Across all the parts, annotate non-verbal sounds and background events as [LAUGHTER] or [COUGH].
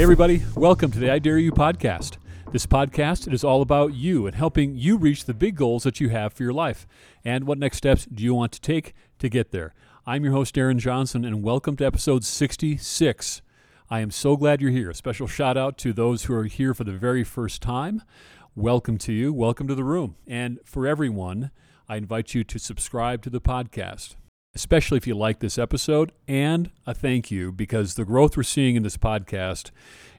Hey, everybody, welcome to the I Dare You podcast. This podcast it is all about you and helping you reach the big goals that you have for your life. And what next steps do you want to take to get there? I'm your host, Aaron Johnson, and welcome to episode 66. I am so glad you're here. A special shout out to those who are here for the very first time. Welcome to you. Welcome to the room. And for everyone, I invite you to subscribe to the podcast especially if you like this episode, and a thank you because the growth we're seeing in this podcast,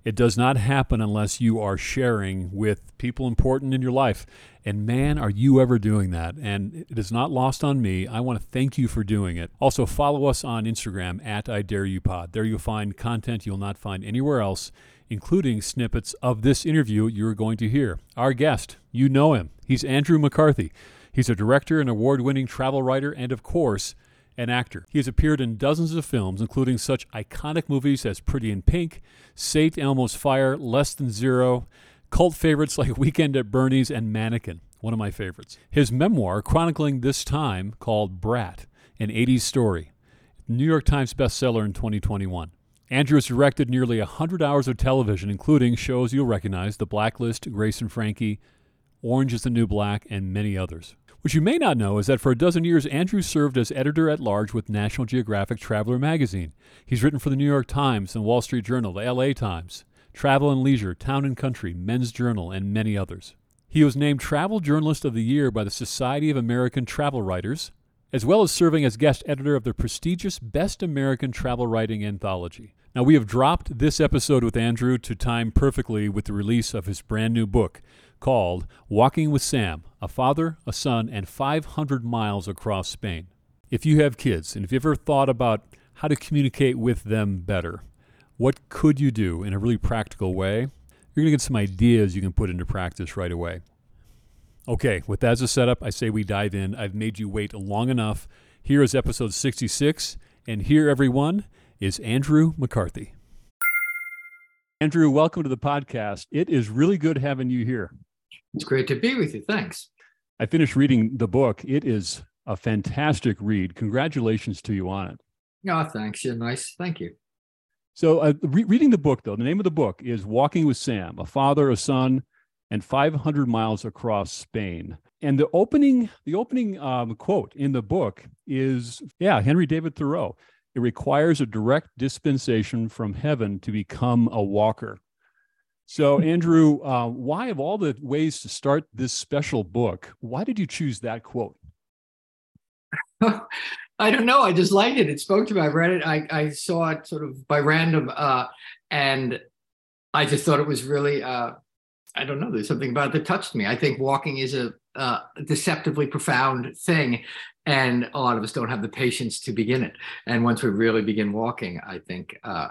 it does not happen unless you are sharing with people important in your life. And man, are you ever doing that? And it is not lost on me. I want to thank you for doing it. Also, follow us on Instagram at I Dare You Pod. There you'll find content you'll not find anywhere else, including snippets of this interview you're going to hear. Our guest, you know him. He's Andrew McCarthy. He's a director and award winning travel writer, and of course, actor. He has appeared in dozens of films, including such iconic movies as Pretty in Pink, St. Elmo's Fire, Less Than Zero, cult favorites like Weekend at Bernie's, and Mannequin, one of my favorites. His memoir, chronicling this time, called Brat, an 80s story, New York Times bestseller in 2021. Andrew has directed nearly 100 hours of television, including shows you'll recognize The Blacklist, Grace and Frankie, Orange is the New Black, and many others. What you may not know is that for a dozen years, Andrew served as editor at large with National Geographic Traveler magazine. He's written for the New York Times and Wall Street Journal, the LA Times, Travel and Leisure, Town and Country, Men's Journal, and many others. He was named Travel Journalist of the Year by the Society of American Travel Writers, as well as serving as guest editor of the prestigious Best American Travel Writing Anthology. Now, we have dropped this episode with Andrew to time perfectly with the release of his brand new book called Walking with Sam A Father, a Son, and 500 Miles Across Spain. If you have kids and if you've ever thought about how to communicate with them better, what could you do in a really practical way? You're going to get some ideas you can put into practice right away. Okay, with that as a setup, I say we dive in. I've made you wait long enough. Here is episode 66, and here, everyone, is Andrew McCarthy. Andrew, welcome to the podcast. It is really good having you here. It's great to be with you. Thanks. I finished reading the book. It is a fantastic read. Congratulations to you on it. Oh, thanks. You're nice. Thank you. So, uh, re- reading the book, though, the name of the book is Walking with Sam, a father, a son, and 500 miles across Spain. And the opening, the opening um, quote in the book is, yeah, Henry David Thoreau. It requires a direct dispensation from heaven to become a walker. So, Andrew, uh, why, of all the ways to start this special book, why did you choose that quote? [LAUGHS] I don't know. I just liked it. It spoke to me. I read it. I, I saw it sort of by random, uh, and I just thought it was really. Uh, I don't know. There's something about it that touched me. I think walking is a uh, deceptively profound thing, and a lot of us don't have the patience to begin it and once we really begin walking i think uh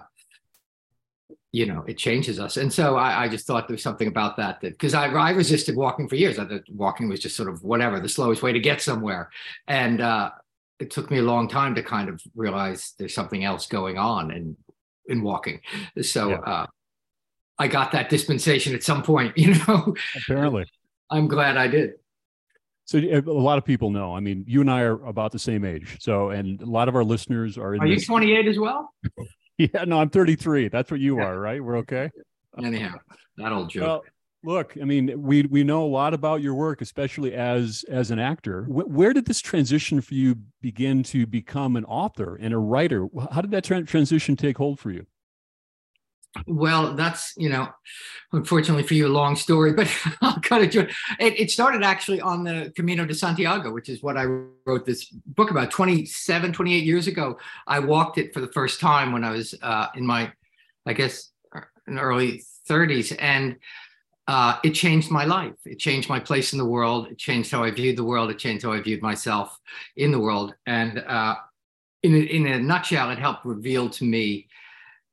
you know it changes us and so i, I just thought there was something about that that because I, I resisted walking for years i thought walking was just sort of whatever the slowest way to get somewhere and uh it took me a long time to kind of realize there's something else going on in in walking so yeah. uh i got that dispensation at some point [LAUGHS] you know apparently i'm glad i did so a lot of people know. I mean, you and I are about the same age. So, and a lot of our listeners are. are you 28 as well? [LAUGHS] yeah, no, I'm 33. That's what you are, right? We're okay. Anyhow, that old joke. Well, look, I mean, we we know a lot about your work, especially as as an actor. where did this transition for you begin to become an author and a writer? How did that tra- transition take hold for you? Well, that's you know, unfortunately for you, a long story, but [LAUGHS] I'll cut it short. It, it, started actually on the Camino de Santiago, which is what I wrote this book about 27, 28 years ago. I walked it for the first time when I was uh, in my, I guess, in early 30s, and uh, it changed my life. It changed my place in the world. It changed how I viewed the world. It changed how I viewed myself in the world. And uh, in in a nutshell, it helped reveal to me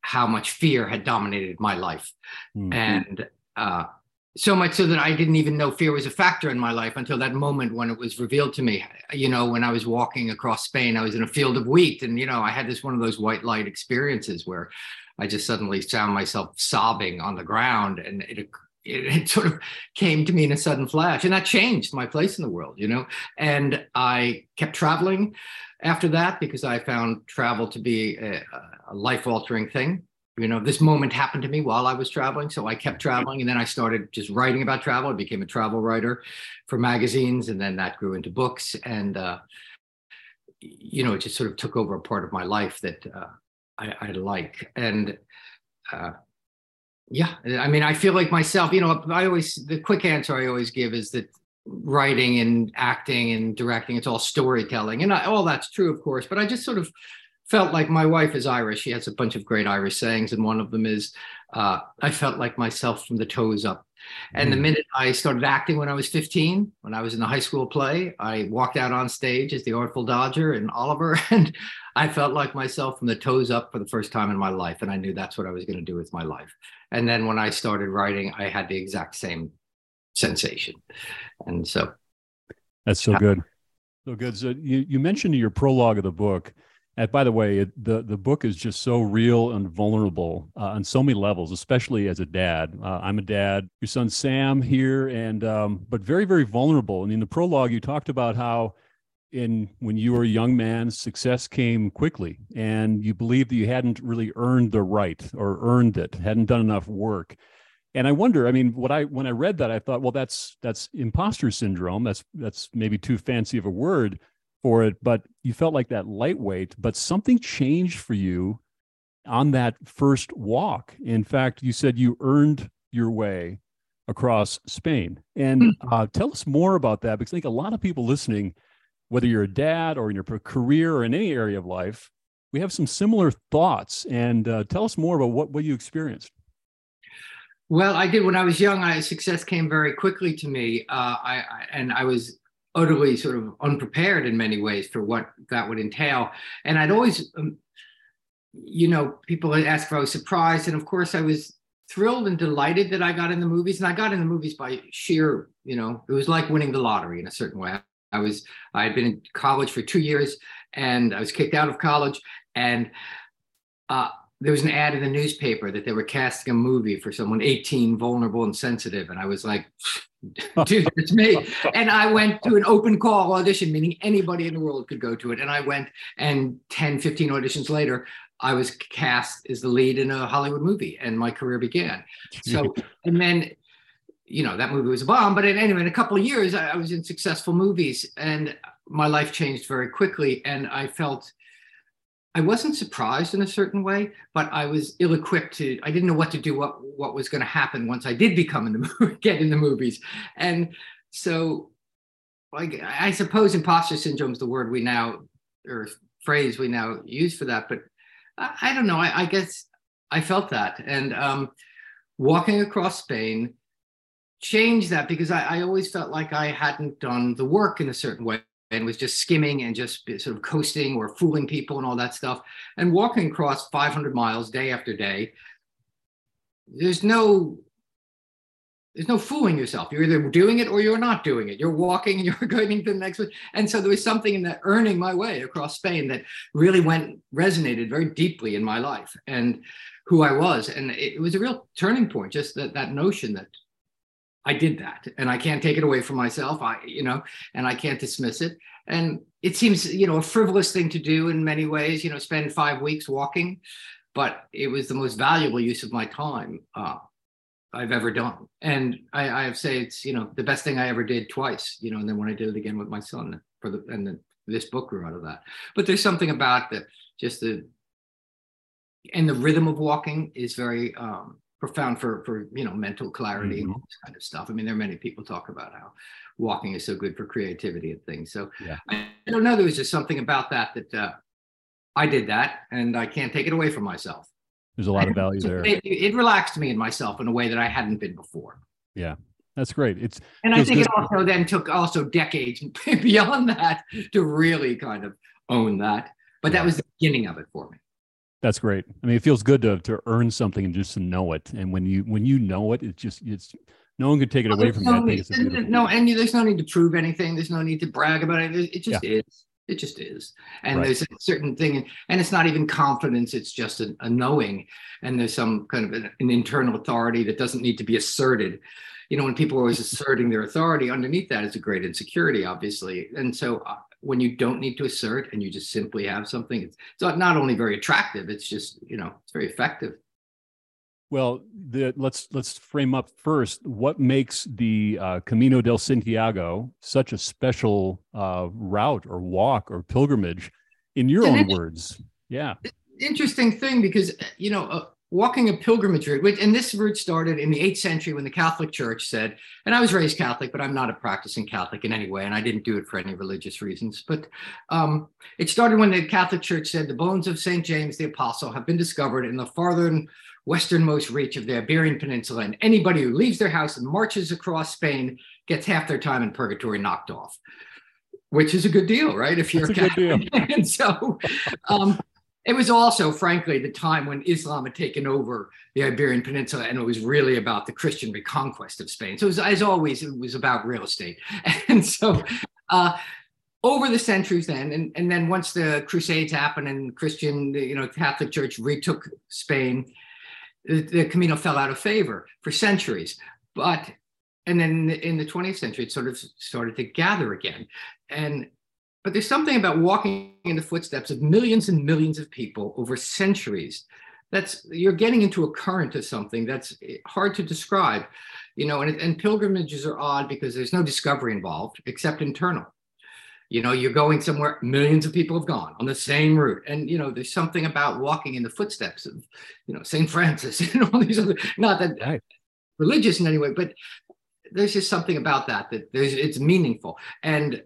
how much fear had dominated my life. Mm-hmm. And uh, so much so that I didn't even know fear was a factor in my life until that moment when it was revealed to me. You know, when I was walking across Spain, I was in a field of wheat, and you know, I had this one of those white light experiences where I just suddenly found myself sobbing on the ground, and it, it, sort of came to me in a sudden flash, and that changed my place in the world. You know, and I kept traveling after that because I found travel to be a, a life altering thing. you know, this moment happened to me while I was traveling. So I kept traveling and then I started just writing about travel. I became a travel writer for magazines and then that grew into books. And, uh, you know, it just sort of took over a part of my life that uh, I, I, like. And uh, yeah, I mean, I feel like myself, you know, I always, the quick answer I always give is that writing and acting and directing, it's all storytelling. And I, all that's true, of course, but I just sort of felt like my wife is Irish. She has a bunch of great Irish sayings, and one of them is, uh, "I felt like myself from the toes up." And mm. the minute I started acting when I was 15, when I was in the high school play, I walked out on stage as the Artful Dodger and Oliver, [LAUGHS] and I felt like myself from the toes up for the first time in my life. And I knew that's what I was going to do with my life. And then when I started writing, I had the exact same sensation. And so that's so good. So good. So you, you mentioned in your prologue of the book and by the way, it, the the book is just so real and vulnerable uh, on so many levels, especially as a dad. Uh, I'm a dad. Your son Sam here, and um, but very very vulnerable. And in the prologue, you talked about how in when you were a young man, success came quickly, and you believed that you hadn't really earned the right or earned it, hadn't done enough work. And I wonder, I mean, what I when I read that, I thought, well, that's that's imposter syndrome. That's that's maybe too fancy of a word for it, but you felt like that lightweight, but something changed for you on that first walk. In fact, you said you earned your way across Spain. And hmm. uh, tell us more about that because I think a lot of people listening, whether you're a dad or in your career or in any area of life, we have some similar thoughts. And uh, tell us more about what, what you experienced. Well, I did when I was young. I success came very quickly to me, uh, I, I, and I was utterly sort of unprepared in many ways for what that would entail. And I'd always, um, you know, people had asked if I was surprised. And of course, I was thrilled and delighted that I got in the movies. And I got in the movies by sheer, you know, it was like winning the lottery in a certain way. I was, I had been in college for two years and I was kicked out of college. And uh, there was an ad in the newspaper that they were casting a movie for someone 18, vulnerable, and sensitive. And I was like, dude, it's me. And I went to an open call audition, meaning anybody in the world could go to it. And I went, and 10, 15 auditions later, I was cast as the lead in a Hollywood movie, and my career began. So, [LAUGHS] and then, you know, that movie was a bomb. But anyway, in a couple of years, I, I was in successful movies, and my life changed very quickly. And I felt I wasn't surprised in a certain way, but I was ill-equipped to. I didn't know what to do, what what was going to happen once I did become in the movie, [LAUGHS] get in the movies, and so, like I suppose imposter syndrome is the word we now or phrase we now use for that. But I, I don't know. I, I, guess I felt that, and um, walking across Spain changed that because I, I always felt like I hadn't done the work in a certain way and was just skimming and just sort of coasting or fooling people and all that stuff and walking across 500 miles day after day there's no there's no fooling yourself. You're either doing it or you're not doing it. You're walking and [LAUGHS] you're going into the next one and so there was something in that earning my way across spain that really went resonated very deeply in my life and who i was. And it was a real turning point just that that notion that I did that and I can't take it away from myself. I, you know, and I can't dismiss it. And it seems, you know, a frivolous thing to do in many ways, you know, spend five weeks walking, but it was the most valuable use of my time uh, I've ever done. And I, I have say it's, you know, the best thing I ever did twice, you know, and then when I did it again with my son for the, and then this book grew out of that. But there's something about that, just the, and the rhythm of walking is very, um, profound for for you know mental clarity mm-hmm. and all this kind of stuff. I mean, there are many people talk about how walking is so good for creativity and things. So yeah. I, I, don't know. There was just something about that that uh, I did that, and I can't take it away from myself. There's a lot of [LAUGHS] value there. It, it, relaxed me and myself in a way that I hadn't been before. Yeah. That's great. It's and I think it also then took also decades [LAUGHS] beyond that to really kind of own that. But yeah. that was the beginning of it for me. That's great. I mean, it feels good to to earn something and just to know it. And when you when you know it, it's just it's no one could take it away from no that. no, and there's no need to prove anything. There's no need to brag about it. It just yeah. is. It just is. And right. there's a certain thing, and it's not even confidence. It's just a, a knowing. And there's some kind of an, an internal authority that doesn't need to be asserted you know, when people are always asserting their authority, underneath that is a great insecurity, obviously. And so uh, when you don't need to assert and you just simply have something, it's, it's not only very attractive, it's just, you know, it's very effective. Well, the, let's let's frame up first what makes the uh, Camino del Santiago such a special uh, route or walk or pilgrimage, in your own words. Yeah, interesting thing because you know uh, walking a pilgrimage route, and this route started in the eighth century when the Catholic Church said, and I was raised Catholic, but I'm not a practicing Catholic in any way, and I didn't do it for any religious reasons. But um, it started when the Catholic Church said the bones of St. James the Apostle have been discovered in the farthern westernmost reach of the Iberian Peninsula, and anybody who leaves their house and marches across Spain gets half their time in purgatory knocked off. Which is a good deal, right? If you're That's a, good deal. [LAUGHS] and so, um, it was also, frankly, the time when Islam had taken over the Iberian Peninsula, and it was really about the Christian reconquest of Spain. So, was, as always, it was about real estate. [LAUGHS] And so, uh, over the centuries, then, and, and then once the Crusades happened and Christian, you know, Catholic Church retook Spain, the, the Camino fell out of favor for centuries. But and then in the 20th century, it sort of started to gather again. And but there's something about walking in the footsteps of millions and millions of people over centuries. That's you're getting into a current of something that's eh, hard to describe, you know. And, and pilgrimages are odd because there's no discovery involved except internal. You know, you're going somewhere millions of people have gone on the same route, and you know, there's something about walking in the footsteps of, you know, Saint Francis [LAUGHS] and all these other. Not that right. religious in any way, but there's just something about that that there's it's meaningful and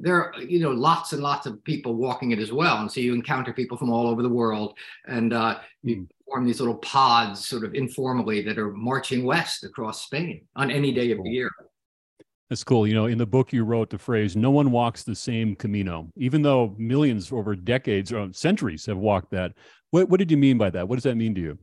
there are you know lots and lots of people walking it as well. And so you encounter people from all over the world and uh, you mm. form these little pods sort of informally that are marching west across spain on any day of the year. That's cool. You know in the book you wrote the phrase no one walks the same camino even though millions over decades or centuries have walked that. What, what did you mean by that? What does that mean to you?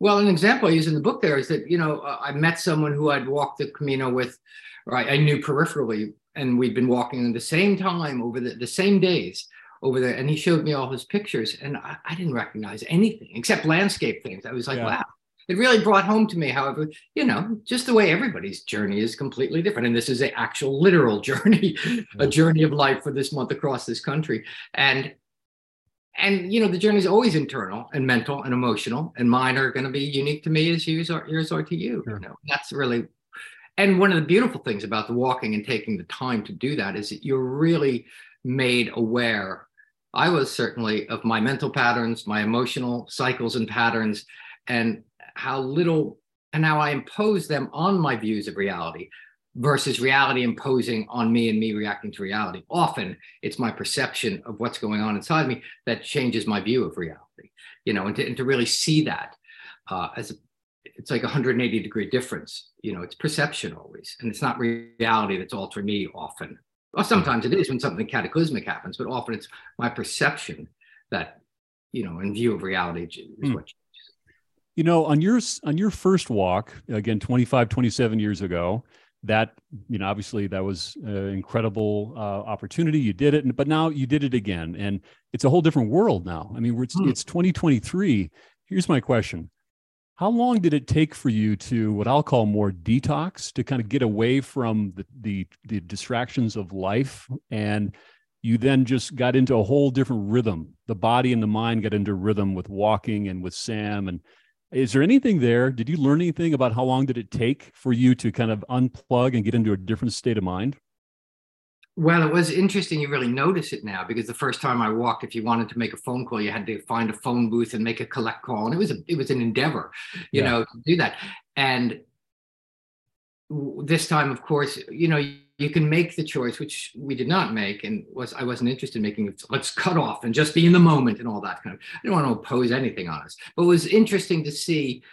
Well an example i use in the book there is that you know i met someone who i'd walked the camino with or I, I knew peripherally and we'd been walking in the same time over the, the same days over there and he showed me all his pictures and I, I didn't recognize anything except landscape things i was like yeah. wow it really brought home to me however you know just the way everybody's journey is completely different and this is an actual literal [LAUGHS] journey a journey of life for this month across this country and and you know the journey is always internal and mental and emotional and mine are going to be unique to me as yours are, yours are to you sure. you know that's really and one of the beautiful things about the walking and taking the time to do that is that you're really made aware. I was certainly of my mental patterns, my emotional cycles and patterns, and how little and how I impose them on my views of reality versus reality imposing on me and me reacting to reality. Often it's my perception of what's going on inside me that changes my view of reality, you know, and to, and to really see that uh, as a it's like a 180 degree difference. You know, it's perception always, and it's not reality that's altering me often. Well, sometimes it is when something cataclysmic happens, but often it's my perception that, you know, in view of reality is hmm. what. You know, on your on your first walk, again, 25, 27 years ago, that you know obviously that was an incredible uh, opportunity you did it but now you did it again and it's a whole different world now i mean it's, hmm. it's 2023 here's my question how long did it take for you to what I'll call more detox to kind of get away from the, the, the distractions of life and you then just got into a whole different rhythm. The body and the mind got into rhythm with walking and with Sam. And is there anything there? Did you learn anything about how long did it take for you to kind of unplug and get into a different state of mind? Well, it was interesting. You really notice it now because the first time I walked, if you wanted to make a phone call, you had to find a phone booth and make a collect call, and it was a, it was an endeavor, you yeah. know, to do that. And this time, of course, you know, you can make the choice, which we did not make, and was I wasn't interested in making. It, let's cut off and just be in the moment and all that kind of. I didn't want to oppose anything on us, but it was interesting to see.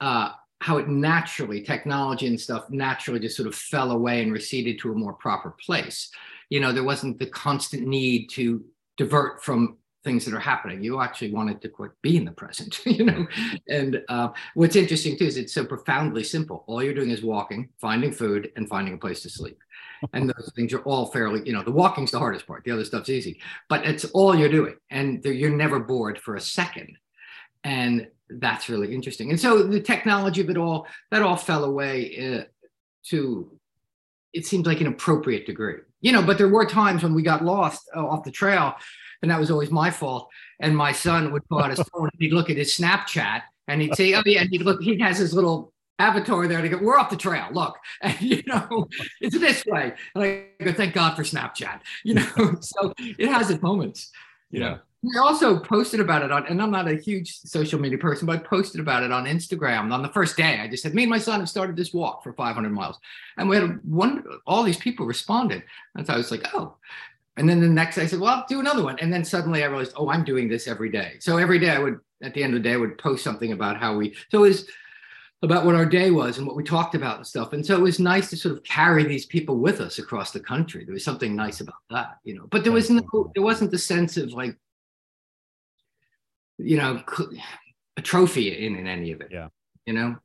Uh, how it naturally technology and stuff naturally just sort of fell away and receded to a more proper place. You know there wasn't the constant need to divert from things that are happening. You actually wanted to quite be in the present [LAUGHS] you know? And uh, what's interesting too is it's so profoundly simple. All you're doing is walking finding food and finding a place to sleep. [LAUGHS] And those things are all fairly you know the walking's the hardest part. The other stuff's easy. But it's all you're doing. And you're never bored for a second and that's really interesting. And so the technology of it all, that all fell away uh, to, it seemed like an appropriate degree, you know, but there were times when we got lost uh, off the trail and that was always my fault. And my son would pull out his [LAUGHS] phone and he'd look at his Snapchat And he'd say, "Oh yeah," and he'd look. He has his little avatar there to go. We're off the trail. Look, [LAUGHS] and you know, it's this way. And I go, "Thank God for Snapchat." [LAUGHS] You know, so it has its moments. You Yeah. know. We also posted about it on, and I'm not a huge social media person, but I posted about it on Instagram on the first day. I just said, me and my son have started this walk for 500 miles. And we had one, all these people responded. And so I was like, oh. And then the next day I said, well, I'll do another one. And then suddenly I realized, oh, I'm doing this every day. So every day I would, at the end of the day, I would post something about how we, so it was about what our day was and what we talked about and stuff. And so it was nice to sort of carry these people with us across the country. There was something nice about that, you know, but there was no, there wasn't the sense of like, you know, a trophy in, in any of it. Yeah. You know,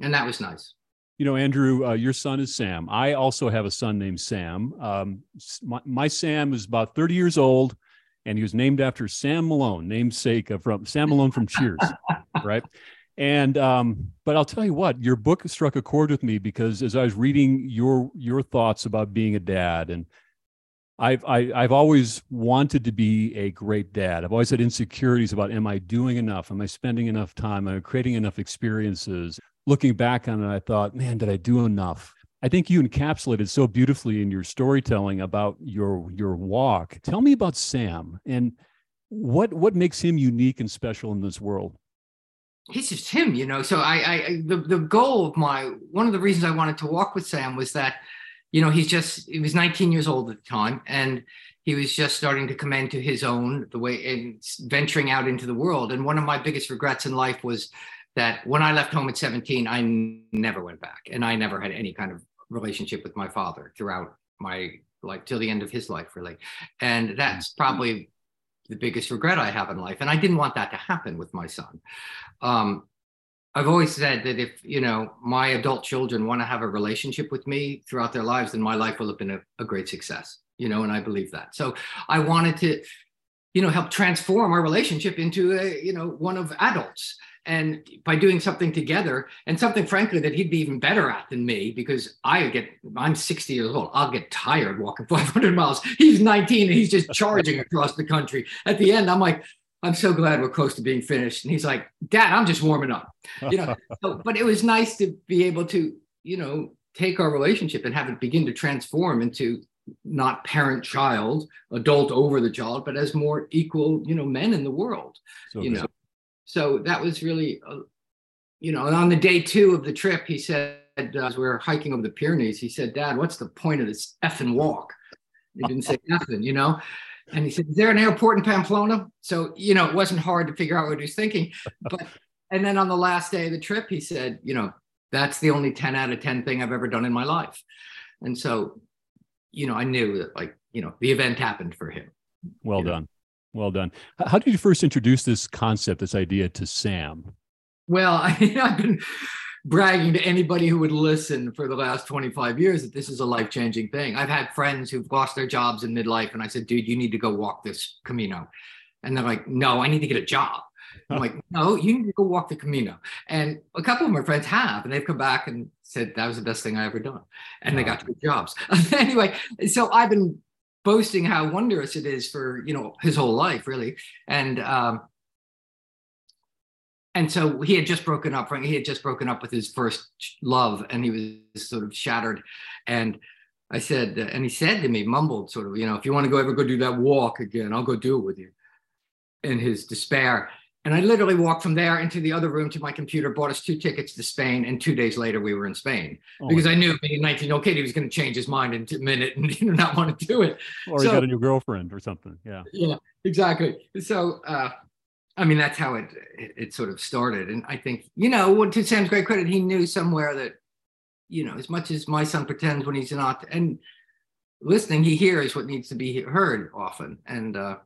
and that was nice. You know, Andrew, uh, your son is Sam. I also have a son named Sam. Um, my, my Sam is about 30 years old, and he was named after Sam Malone, namesake of from Sam Malone from Cheers, [LAUGHS] right? And um, but I'll tell you what, your book struck a chord with me because as I was reading your your thoughts about being a dad, and I've I, I've always wanted to be a great dad. I've always had insecurities about am I doing enough? Am I spending enough time? Am I creating enough experiences? looking back on it, I thought, man, did I do enough? I think you encapsulated so beautifully in your storytelling about your your walk. Tell me about Sam and what what makes him unique and special in this world. He's just him, you know. So I, I, the, the goal of my, one of the reasons I wanted to walk with Sam was that, you know, he's just, he was 19 years old at the time, and he was just starting to come into his own the way and venturing out into the world. And one of my biggest regrets in life was that when I left home at 17, I never went back, and I never had any kind of relationship with my father throughout my life till the end of his life, really. And that's probably the biggest regret I have in life. And I didn't want that to happen with my son. Um, I've always said that if you know my adult children want to have a relationship with me throughout their lives, then my life will have been a, a great success. You know, and I believe that. So I wanted to, you know, help transform our relationship into a, you know, one of adults. And by doing something together, and something frankly that he'd be even better at than me, because I get, I'm 60 years old. I'll get tired walking [LAUGHS] 500 miles. He's 19 and he's just charging across the country. At the end, I'm like, I'm so glad we're close to being finished. And he's like, Dad, I'm just warming up. You know, [LAUGHS] so, but it was nice to be able to, you know, take our relationship and have it begin to transform into not parent child, adult over the child, but as more equal, you know, men in the world. So you good. know, so that was really, uh, you know, and on the day two of the trip, he said, uh, as we were hiking over the Pyrenees, he said, Dad, what's the point of this effing walk? He didn't say [LAUGHS] nothing, you know. And he said, Is there an airport in Pamplona? So, you know, it wasn't hard to figure out what he was thinking. But, and then on the last day of the trip, he said, You know, that's the only 10 out of 10 thing I've ever done in my life. And so, you know, I knew that, like, you know, the event happened for him. well you know. done. Well done. How did you first introduce this concept, this idea to Sam? Well, [LAUGHS] I, I've been bragging to anybody who would listen for the last 25 years that this is a life changing thing. I've had friends who've lost their jobs in midlife, and I said, dude, you need to go walk this Camino. And they're like, no, I need to get a job. I'm like, no, you need to go walk the Camino. And a couple of my friends have, and they've come back and said that was the best thing I ever done. And they got good jobs. [LAUGHS] anyway, so I've been boasting how wondrous it is for, you know, his whole life, really. And um, and so he had just broken up he had just broken up with his first love and he was sort of shattered. And i said and he said to me mumbled sort of you know if you want to go ever go do that walk again i'll go do it with you in his despair. And i literally walked from there into the other room to my computer bought us two tickets to spain and two days later we were in spain. Oh, because i knew being 19 okay he was going to change his mind in a minute and [LAUGHS] you know, not want to do it. Or so- got a new girlfriend or something. Yeah. yeah exactly. So uh i mean that's how it, it it sort of started and i think you know to sam's great credit he knew somewhere that you know as much as my son pretends when he's not and listening he hears what needs to be heard often and uh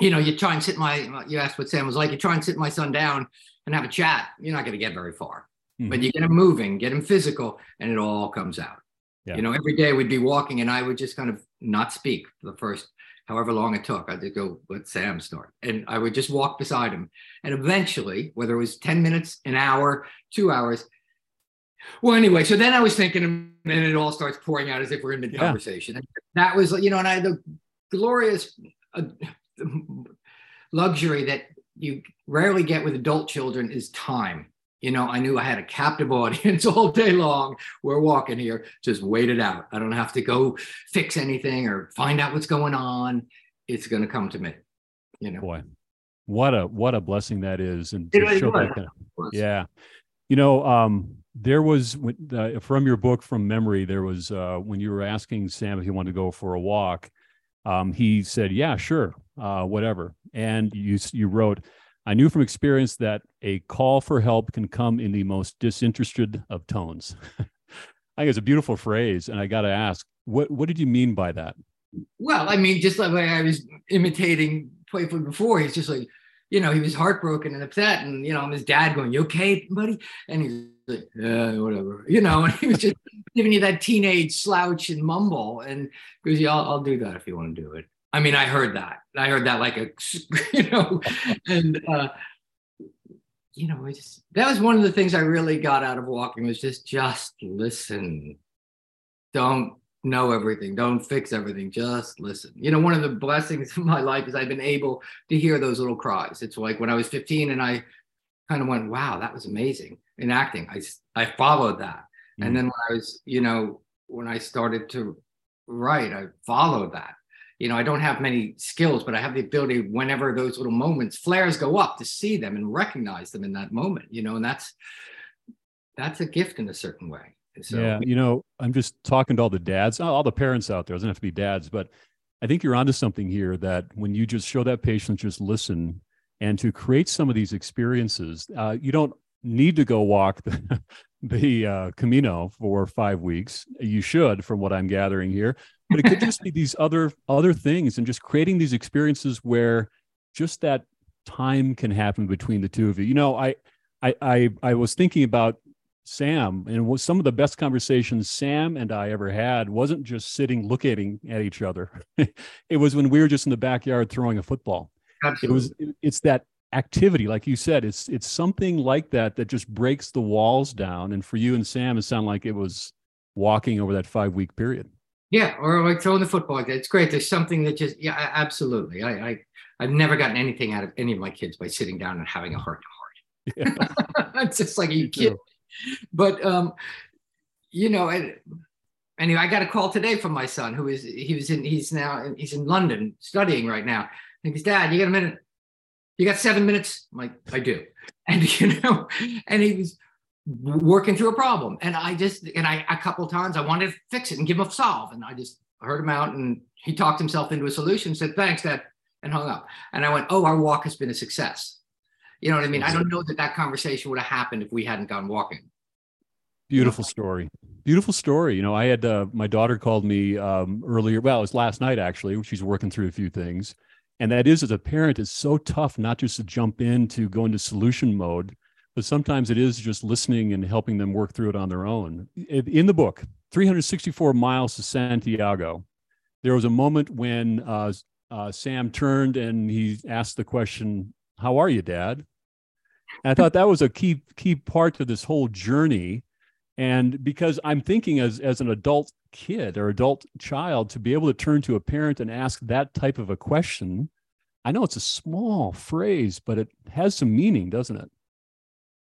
you know you try and sit my you asked what sam was like you try and sit my son down and have a chat you're not going to get very far but Mhm. you get him moving, get him physical, and it all comes out. Yeah. You know, every day we'd be walking and I would just kind of not speak for the first however long it took. I'd just go, let Sam start. And I would just walk beside him. And eventually, whether it was 10 minutes, an hour, two hours. Well, anyway, so then I was thinking, and it all starts pouring out as if we're in mid conversation. And that was, you know, and I had the glorious uh, luxury that you rarely get with adult children is time. You know, I knew I had a captive [LAUGHS] audience all day long. We're walking here, just wait it out. I don't have to go fix anything or find out what's going on. It's going to come to me. You know, boy, what a what a blessing that is, and really show that yeah. You know, um, there was uh, from your book from memory. There was uh, when you were asking Sam if he wanted to go for a walk. Um, he said, "Yeah, sure, uh, whatever." And you you wrote, "I knew from experience that a call for help can come in the most disinterested of tones." [LAUGHS] I think it's a beautiful phrase, and I got to ask, what what did you mean by that? Well, I mean, just like I was imitating playfully before, he's just like, you know, he was heartbroken and upset, and you know, and his dad going, "You okay, buddy?" And he's like, "Yeah, whatever," [LAUGHS] you know, and he was just giving you that teenage slouch and mumble, and goes, "Yeah, I'll, I'll do that if you want to do it." I mean, I heard that. I heard that like a, [LAUGHS] you know, and uh, you know, I just that was one of the things I really got out of walking was just just listen. Don't know everything. Don't fix everything. Just listen. You know, one of the blessings [LAUGHS] of my life is I've been able to hear those little cries. It's like when I was 15 and I kind of went, wow, that was amazing in acting. I, I followed that. Mm. And then when I was, you know, when I started to write, I followed that. You know, I don't have many skills, but I have the ability whenever those little moments, flares go up to see them and recognize them in that moment, you know, and that's, that's a gift in a certain way. So, yeah, you know, I'm just talking to all the dads, all the parents out there. It doesn't have to be dads, but I think you're onto something here. That when you just show that patience, just listen, and to create some of these experiences, uh, you don't need to go walk the, [LAUGHS] the uh, Camino for five weeks. You should, from what I'm gathering here, but it could just be these other other things, and just creating these experiences where just that time can happen between the two of you. You know, I I I, I was thinking about Sam, and was some of the best conversations Sam and I ever had wasn't just sitting looking at each other. [LAUGHS] it was when we were just in the backyard throwing a football. It was it's that activity, like you said, it's it's something like that that just breaks the walls down. And for you and Sam, it sounded like it was walking over that five week period. Yeah, or like throwing the football. It's great. There's something that just yeah, absolutely. I, I I've never gotten anything out of any of my kids by sitting down and having a heart to heart. it's [LAUGHS] just like you kidding? But um, you know, and anyway, I got a call today from my son who is he was in he's now he's in London studying right now. And he's dad, you got a minute? You got seven minutes? I'm like, I do. [LAUGHS] And you know, and he was working through a problem. And I just, and I, a couple times I wanted to fix it and give him a solve. And I just heard him out and he talked himself into a solution, said, thanks, Dad, and hung up. And I went, oh, our walk has been a success. You know what I mean? I don't know that that conversation would have happened if we hadn't gone walking. Beautiful story. Beautiful story. You know, I had uh, my daughter called me um, earlier. Well, it was last night actually. She's working through a few things, and that is as a parent, it's so tough not just to jump in to go into solution mode, but sometimes it is just listening and helping them work through it on their own. In the book, 364 miles to Santiago, there was a moment when uh, uh, Sam turned and he asked the question, "How are you, Dad?" And I thought that was a key key part to this whole journey and because i'm thinking as as an adult kid or adult child to be able to turn to a parent and ask that type of a question i know it's a small phrase but it has some meaning doesn't it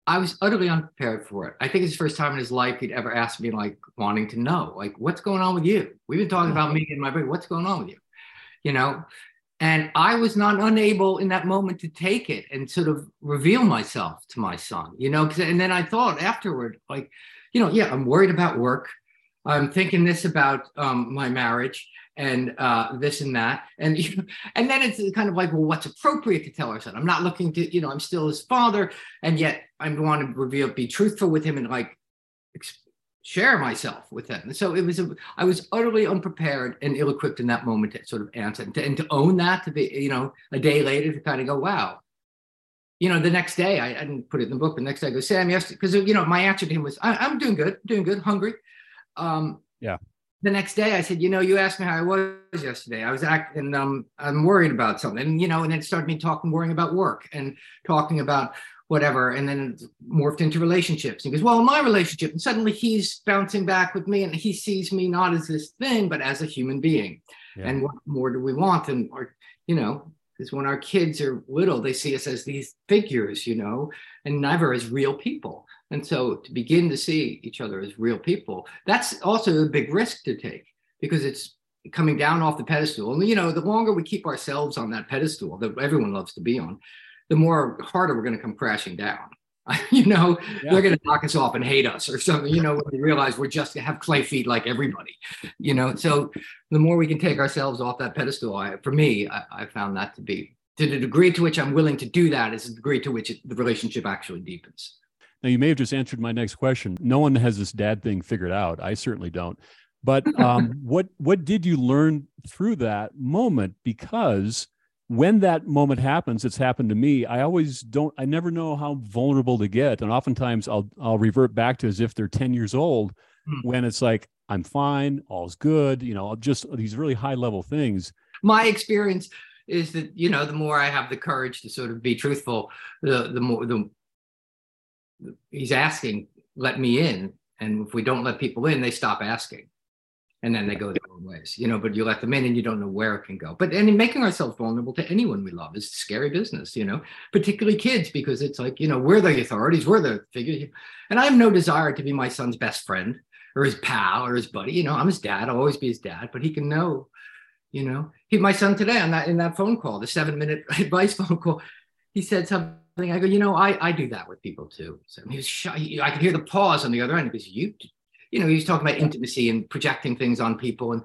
I was utterly unprepared for it. I think it's the first time in his life he'd ever asked me, like, wanting to know, like, what's going on with you? We've been talking about mm-hmm. me and my brother. What's going on with you? You know? And I was not unable in that moment to take it and sort of reveal myself to my son, you know and then I thought afterward, like, you know, yeah, I'm worried about work. I'm thinking this about um, my marriage and uh, this and that. And, [LAUGHS] and then it's kind of like, well, what's appropriate to tell our son? I'm not looking to, you know, I'm still his father and yet I want to reveal, be truthful with him, and like share myself with him. So it was, a, I was utterly unprepared and ill-equipped in that moment to sort of answer and to, and to own that. To be, you know, a day later to kind of go, wow. You know, the next day I, I didn't put it in the book. The next day I go, Sam, yes, because you know my answer to him was, I, I'm doing good, doing good, hungry. Um, Yeah. The next day I said, you know, you asked me how I was yesterday. I was acting, um, I'm worried about something, and you know, and then it started me talking, worrying about work and talking about whatever and then it morphed into relationships he goes well my relationship and suddenly he's bouncing back with me and he sees me not as this thing but as a human being Yeah. and what more do we want and or you know Because when our kids are little, they see us as these figures, you know, and never as real people. And so to begin to see each other as real people, that's also a big risk to take because it's coming down off the pedestal. And, you know, the longer we keep ourselves on that pedestal that everyone loves to be on, the more harder we're going to come crashing down. [LAUGHS] you know, yeah. they're going to knock us off and hate us or something, you know, when they realize we're just to have clay feet like everybody, you know. So the more we can take ourselves off that pedestal, I, for me, I, I found that to be to the degree to which I'm willing to do that is the degree to which it, the relationship actually deepens. Now, you may have just answered my next question. No one has this dad thing figured out. I certainly don't. But [LAUGHS] um, what what did you learn through that moment? Because when that moment happens, it's happened to me. I always don't. I never know how vulnerable to get, and oftentimes I'll I'll revert back to as if they're ten years old, hmm. when it's like I'm fine, all's good. You know, just these really high level things. My experience is that you know the more I have the courage to sort of be truthful, the the more the he's asking, let me in, and if we don't let people in, they stop asking and then they go their own ways, you know, but you let them in and you don't know where it can go. But and making ourselves vulnerable to anyone we love is scary business, you know, particularly kids, because it's like, you know, we're the authorities, we're the figure. And I have no desire to be my son's best friend or his pal or his buddy. You know, I'm his dad, I'll always be his dad, but he can know, you know. He my son today on that in that phone call, the seven minute [LAUGHS] advice phone call, he said something. I go, you know, I, I do that with people too. So he was shy. I could hear the pause on the other end because you you know, he was talking about intimacy and projecting things on people. And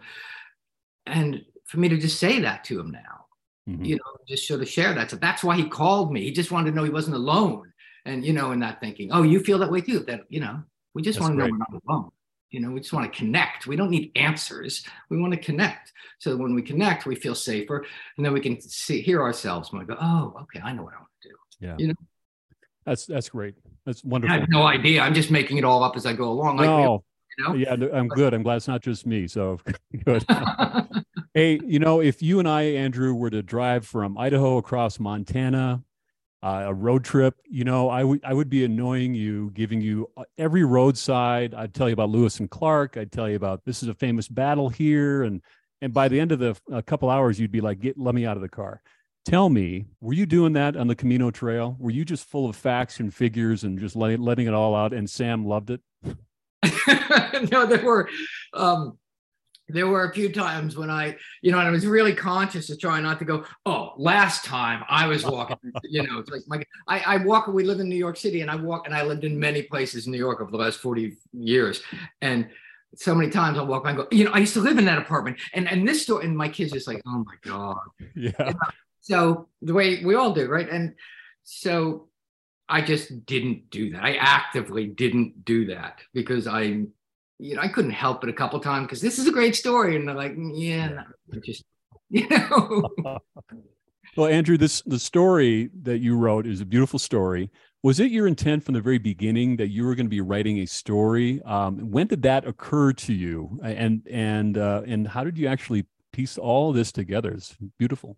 and for me to just say that to him now, mm-hmm. you know, just sort of share that. So that's why he called me. He just wanted to know he wasn't alone. And you know, in that thinking, oh, you feel that way too. That, you know, we just that's want to know we're not alone. You know, we just want to connect. We don't need answers. We want to connect. So when we connect, we feel safer, and then we can see hear ourselves. And we go, oh, okay, I know what I want to do. Yeah. You know, that's that's great. That's wonderful. I have no idea. I'm just making it all up as I go along. Like, no, you know? Yeah, I'm good. I'm glad it's not just me. So [LAUGHS] good. [LAUGHS] hey, you know, if you and I, Andrew, were to drive from Idaho across Montana, uh, a road trip, you know, I would I would be annoying you, giving you uh, every roadside. I'd tell you about Lewis and Clark. I'd tell you about this is a famous battle here, and and by the end of the a couple hours, you'd be like, "Get let me out of the car." Tell me, were you doing that on the Camino Trail? Were you just full of facts and figures and just letting letting it all out? And Sam loved it. [LAUGHS] no, there were um, there were a few times when I, you know, and I was really conscious of trying not to go, oh, last time I was walking, you know, like my, I, I walk, we live in New York City and I walk and I lived in many places in New York over the last 40 years. And so many times I'll walk by and go, you know, I used to live in that apartment and, and this store, and my kids just like, oh my God. [LAUGHS] Yeah. So the way we all do, right. And so I just didn't do that. I actively didn't do that because I, you know, I couldn't help it a couple times because this is a great story, and they're like, yeah, no, just, [LAUGHS] you know. [LAUGHS] well, Andrew, this the story that you wrote is a beautiful story. Was it your intent from the very beginning that you were going to be writing a story? Um, when did that occur to you, and and uh, and how did you actually piece all this together? It's beautiful.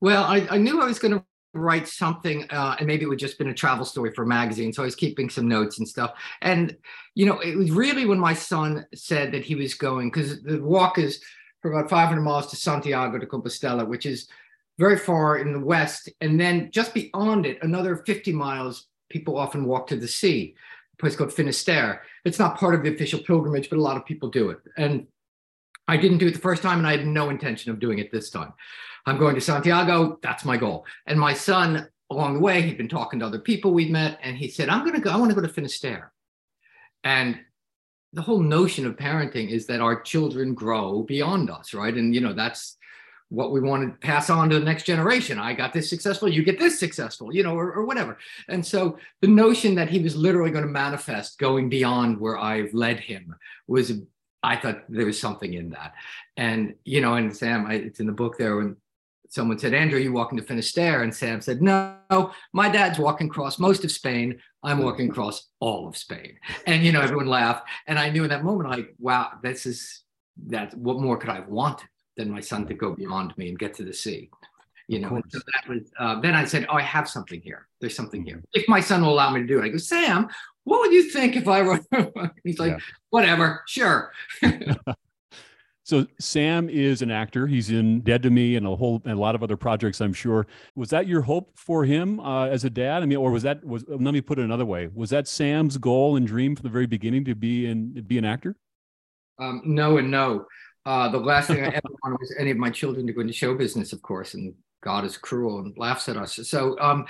Well, I, I knew I was going to write something uh, and maybe it would just been a travel story for a magazine so i was keeping some notes and stuff. And you know it was really when my son said that he was going because the walk is for about 500 miles to santiago de compostela which is very far in the west and then just beyond it another 50 miles people often walk to the sea a place called finisterre. It's not part of the official pilgrimage but a lot of people do it. And i didn't do it the first time and i had no intention of doing it this time I'm going to Santiago. That's my goal. And my son, along the way, he'd been talking to other people we'd met, and he said, I'm going to go, I want to go to Finisterre. And the whole notion of parenting is that our children grow beyond us, right? And, you know, that's what we want to pass on to the next generation. I got this successful, you get this successful, you know, or, or whatever. And so the notion that he was literally going to manifest going beyond where I've led him was, I thought there was something in that. And, you know, and Sam, I, it's in the book there when someone said, Andrew, you walking to Finisterre? And Sam said, No, my dad's walking across most of Spain. I'm walking across all of Spain. And, you know, everyone laughed. And I knew in that moment, like, wow, this is that. What more could I have wanted than my son to go beyond me and get to the sea? You know, so that was, uh, then I said, Oh, I have something here. There's something here. Mm-hmm. If my son will allow me to do it, I go, Sam, what would you think if I wrote? [LAUGHS] He's like, yeah. whatever, sure. [LAUGHS] So Sam is an actor. He's in Dead to Me and a whole and a lot of other projects. I'm sure. Was that your hope for him uh, as a dad? I mean, or was that was? Let me put it another way. Was that Sam's goal and dream from the very beginning to be in be an actor? Um, no and no. Uh, the last thing I ever [LAUGHS] wanted was any of my children to go into show business, of course, and God is cruel and laughs at us. So, um,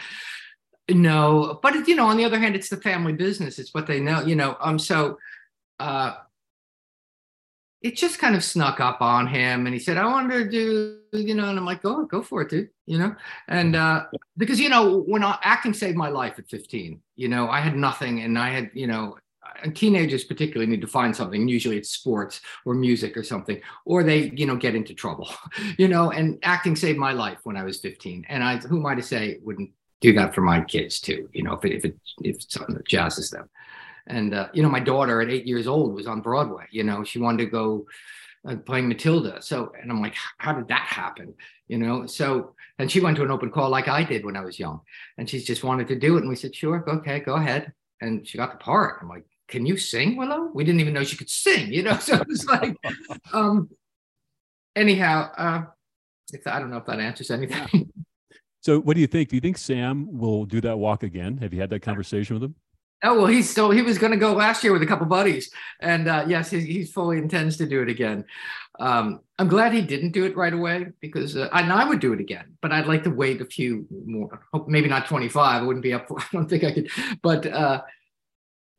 no, but you know, on the other hand, it's the family business. It's what they know, you know. Um, so, uh, it just kind of snuck up on him and he said, I wanted to do, you know, and I'm like, go, go for it, dude, you know? And uh, because, you know, when I, acting saved my life at 15, you know, I had nothing and I had, you know, and teenagers particularly need to find something. Usually it's sports or music or something, or they, you know, get into trouble, [LAUGHS] you know, and acting saved my life when I was 15. And I, who am I to say wouldn't do that for my kids too, you know, if it, if it, if it's something that jazzes them. And uh, you know, my daughter at eight years old was on Broadway. You know, she wanted to go uh, playing Matilda. So, and I'm like, how did that happen? You know, so and she went to an open call like I did when I was young, and she's just wanted to do it. And we said, sure, okay, go ahead. And she got the part. I'm like, can you sing, Willow? We didn't even know she could sing. You know, [LAUGHS] so it was like, [LAUGHS] um, anyhow, uh, I don't know if that answers anything. So, what do you think? Do you think Sam will do that walk again? Have you had that conversation with him? Oh well, he's still he was going to go last year with a couple buddies, and uh, yes, he, he, fully intends to do it again. Um, I'm glad he didn't do it right away because uh, and I would do it again, but I'd like to wait a few more. Maybe not 25. I wouldn't be up for. [LAUGHS] I don't think I could, but uh,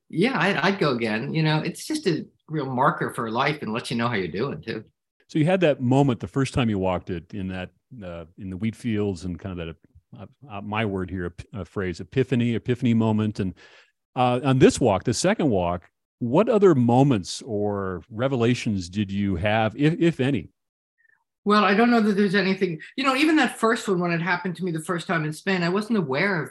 yeah, I'd, I'd go again. You know, it's just a real marker for life and let you know how you're doing too. So you had that moment the first time you walked it in that uh, in the wheat fields and kind of that uh, uh, my word here a, a, phrase epiphany epiphany moment and uh, on this walk, the second walk, what other moments or revelations did you have, if, if any? Well, I don't know that there's anything, you know, even that first one, when it happened to me the first time in Spain, I wasn't aware of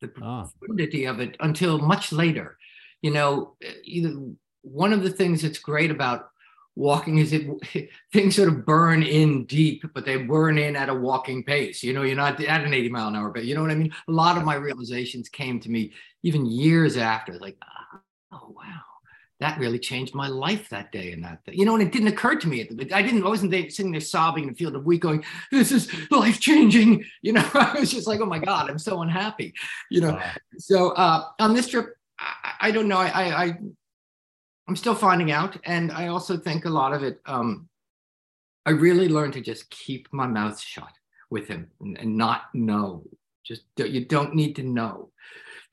the ah. profundity ah. of it until much later. You know, either one of the things that's great about walking is it [LAUGHS] things sort of burn in deep, but they burn in at a walking pace. You know, you're not at an 80 mile an hour, but you know what I mean? A lot of my realizations came to me even years after, like, oh wow, that really changed my life that day and that day. You know, and it didn't occur to me. At the bit. I didn't, I wasn't sitting there sobbing in the field of wheat going, this is life changing. [LAUGHS] You know, [LAUGHS] I was just like, oh my God, I'm so unhappy. You know, so uh, on this trip, I, I don't know. I, I, I'm still finding out. And I also think a lot of it, um, I really learned to just keep my mouth shut with him and, and not know. Just you don't need to know.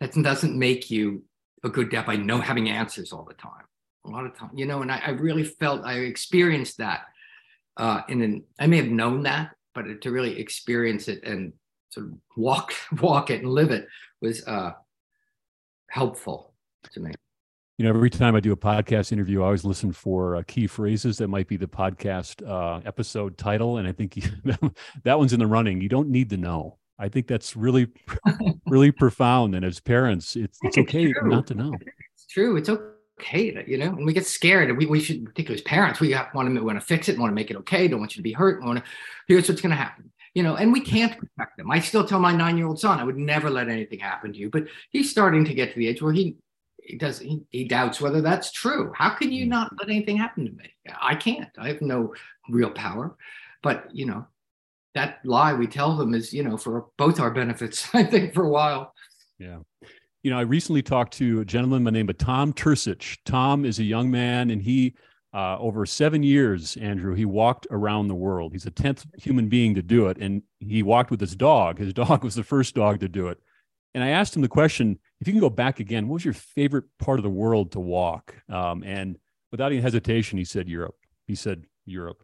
That doesn't make you a good dad by no having answers all the time. A lot of time, you know, and I, I really felt I experienced that uh, in an I may have known that, but to really experience it and sort of walk [LAUGHS] walk it and live it was uh, helpful to me you know, every time I do a podcast interview, I always listen for uh, key phrases that might be the podcast uh, episode title, and I think you, [LAUGHS] that one's in the running. You don't need to know. I think that's really, [LAUGHS] really profound. And as parents, it's it's okay it's not to know. It's true. It's okay. To, you know, and we get scared. We, we should, particularly as parents, we want to want to fix it, want to make it okay. Don't want you to be hurt. Want to. Here's what's going to happen. You know, and we can't protect them. I still tell my nine-year-old son, I would never let anything happen to you. But he's starting to get to the age where he he does he, he, doubts whether that's true. How can you not let anything happen to me? I can't. I have no real power. But you know that lie we tell them is you know for both our benefits [LAUGHS] i think for a while. Yeah. You know i recently talked to a gentleman by the name of tom Turcich tom is a young man and he uh, over seven years andrew he walked around the world. He's the 10th human being to do it and he walked with his dog. His [LAUGHS] dog was the first dog to do it. And I asked him the question: If you can go back again, what was your favorite part of the world to walk? Um, and without any hesitation, he said Europe. He said Europe,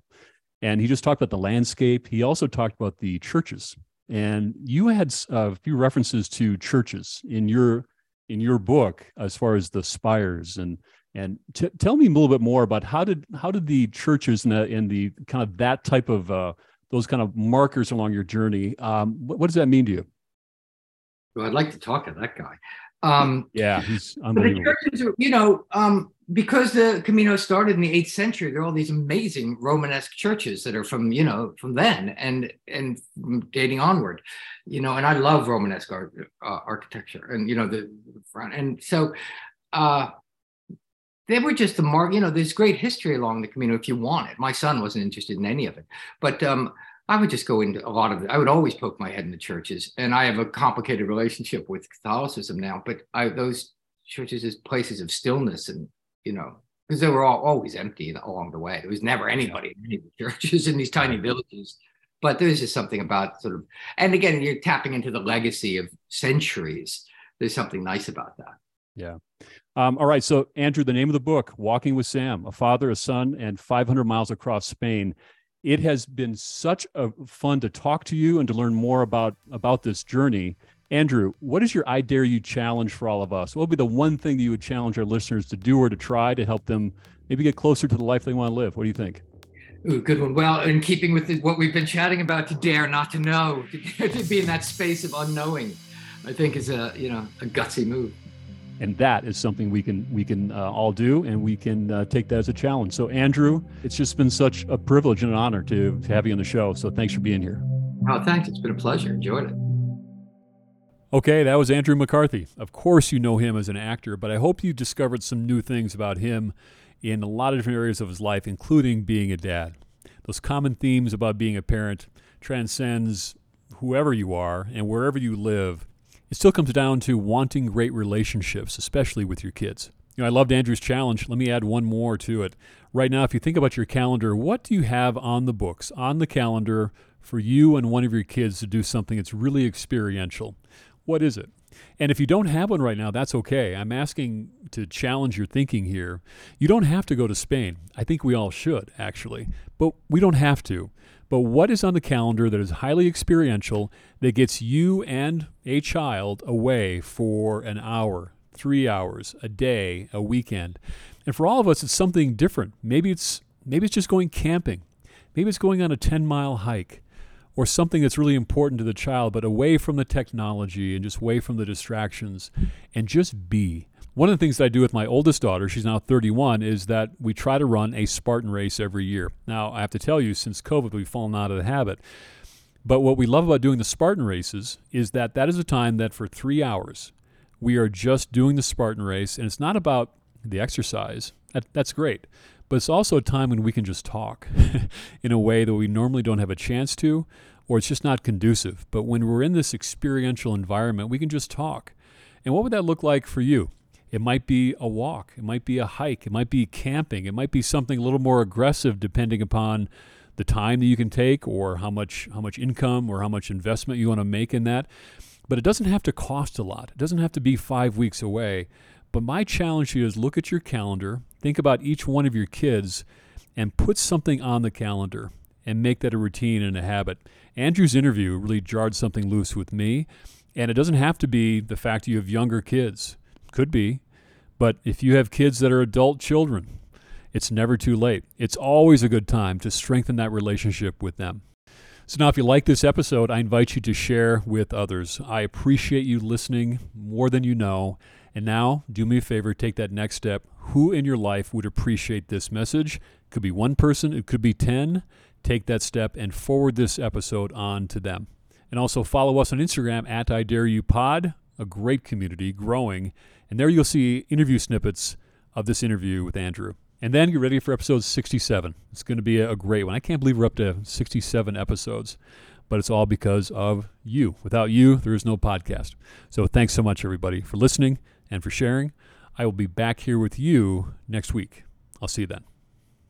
and he just talked about the landscape. He also talked about the churches. And you had a few references to churches in your in your book as far as the spires and and t- tell me a little bit more about how did how did the churches and the, and the kind of that type of uh, those kind of markers along your journey um, what, what does that mean to you well, I'd like to talk to that guy. Um, yeah, he's unbelievable. the churches, you know, um, because the Camino started in the eighth century, there are all these amazing Romanesque churches that are from, you know, from then and and dating onward, you know. And I love Romanesque art, uh, architecture, and you know the front. And so, uh, they were just the mark. You know, there's great history along the Camino if you want it. My son wasn't interested in any of it, but um, I would just go into a lot of. I would always poke my head in the churches, and I have a complicated relationship with Catholicism now. But I, those churches as places of stillness, and you know, because they were all always empty along the way. There was never anybody in any of the [LAUGHS] churches in these tiny villages. But there's just something about sort of, and again, you're tapping into the legacy of centuries. There's something nice about that. Yeah. Um, all right. So, Andrew, the name of the book, Walking with Sam, a father, a son, and 500 miles across Spain it has been such a fun to talk to you and to learn more about about this journey. Andrew, what is your I dare you challenge for all of us? What would be the one thing that you would challenge our listeners to do or to try to help them maybe get closer to the life they want to live? What do you think? Ooh, good one. Well, in keeping with the, what we've been chatting about, to dare not to know, to, [LAUGHS] to be in that space of unknowing, I think is a you know a gutsy move and that is something we can we can uh, all do and we can uh, take that as a challenge. So andrew it's just been such a privilege and an honor to, to have you on the show. So thanks for being here. Oh thanks. It's been a pleasure. Enjoyed it. Okay that was andrew mccarthy. Of course you know him as an actor but i hope you discovered some new things about him in a lot of different areas of his life including being a dad. Those common themes about being a parent transcends whoever you are and wherever you live it still comes down to wanting great relationships, especially with your kids. You know, I loved Andrew's challenge. Let me add one more to it. Right now, if you think about your calendar, what do you have on the books, on the calendar for you and one of your kids to do something that's really experiential? What is it? And if you don't have one right now, that's okay. I'm asking to challenge your thinking here. You don't have to go to Spain. I think we all should, actually, but we don't have to. But what is on the calendar that is highly experiential that gets you and a child away for an hour, three hours, a day, a weekend? And for all of us, it's something different. Maybe it's maybe it's just going camping. Maybe it's going on a 10 mile hike or something that's really important to the child, but away from the technology and just away from the distractions and just be. One of the things that I do with my oldest daughter, she's now 31, is that we try to run a Spartan race every year. Now, I have to tell you, since COVID, we've fallen out of the habit. But what we love about doing the Spartan races is that that is a time that for three hours, we are just doing the Spartan race. And it's not about the exercise, that, that's great. But it's also a time when we can just talk [LAUGHS] in a way that we normally don't have a chance to, or it's just not conducive. But when we're in this experiential environment, we can just talk. And what would that look like for you? It might be a walk, it might be a hike, it might be camping, it might be something a little more aggressive depending upon the time that you can take or how much how much income or how much investment you want to make in that. But it doesn't have to cost a lot. It doesn't have to be 5 weeks away. But my challenge to you is look at your calendar, think about each one of your kids and put something on the calendar and make that a routine and a habit. Andrew's interview really jarred something loose with me, and it doesn't have to be the fact you have younger kids. Could be. But if you have kids that are adult children, it's never too late. It's always a good time to strengthen that relationship with them. So now, if you like this episode, I invite you to share with others. I appreciate you listening more than you know. And now, do me a favor, take that next step. Who in your life would appreciate this message? It could be one person, it could be 10. Take that step and forward this episode on to them. And also follow us on Instagram at I Dare You Pod, a great community growing. And there you'll see interview snippets of this interview with Andrew. And then get ready for episode 67. It's going to be a great one. I can't believe we're up to 67 episodes, but it's all because of you. Without you, there is no podcast. So thanks so much, everybody, for listening and for sharing. I will be back here with you next week. I'll see you then.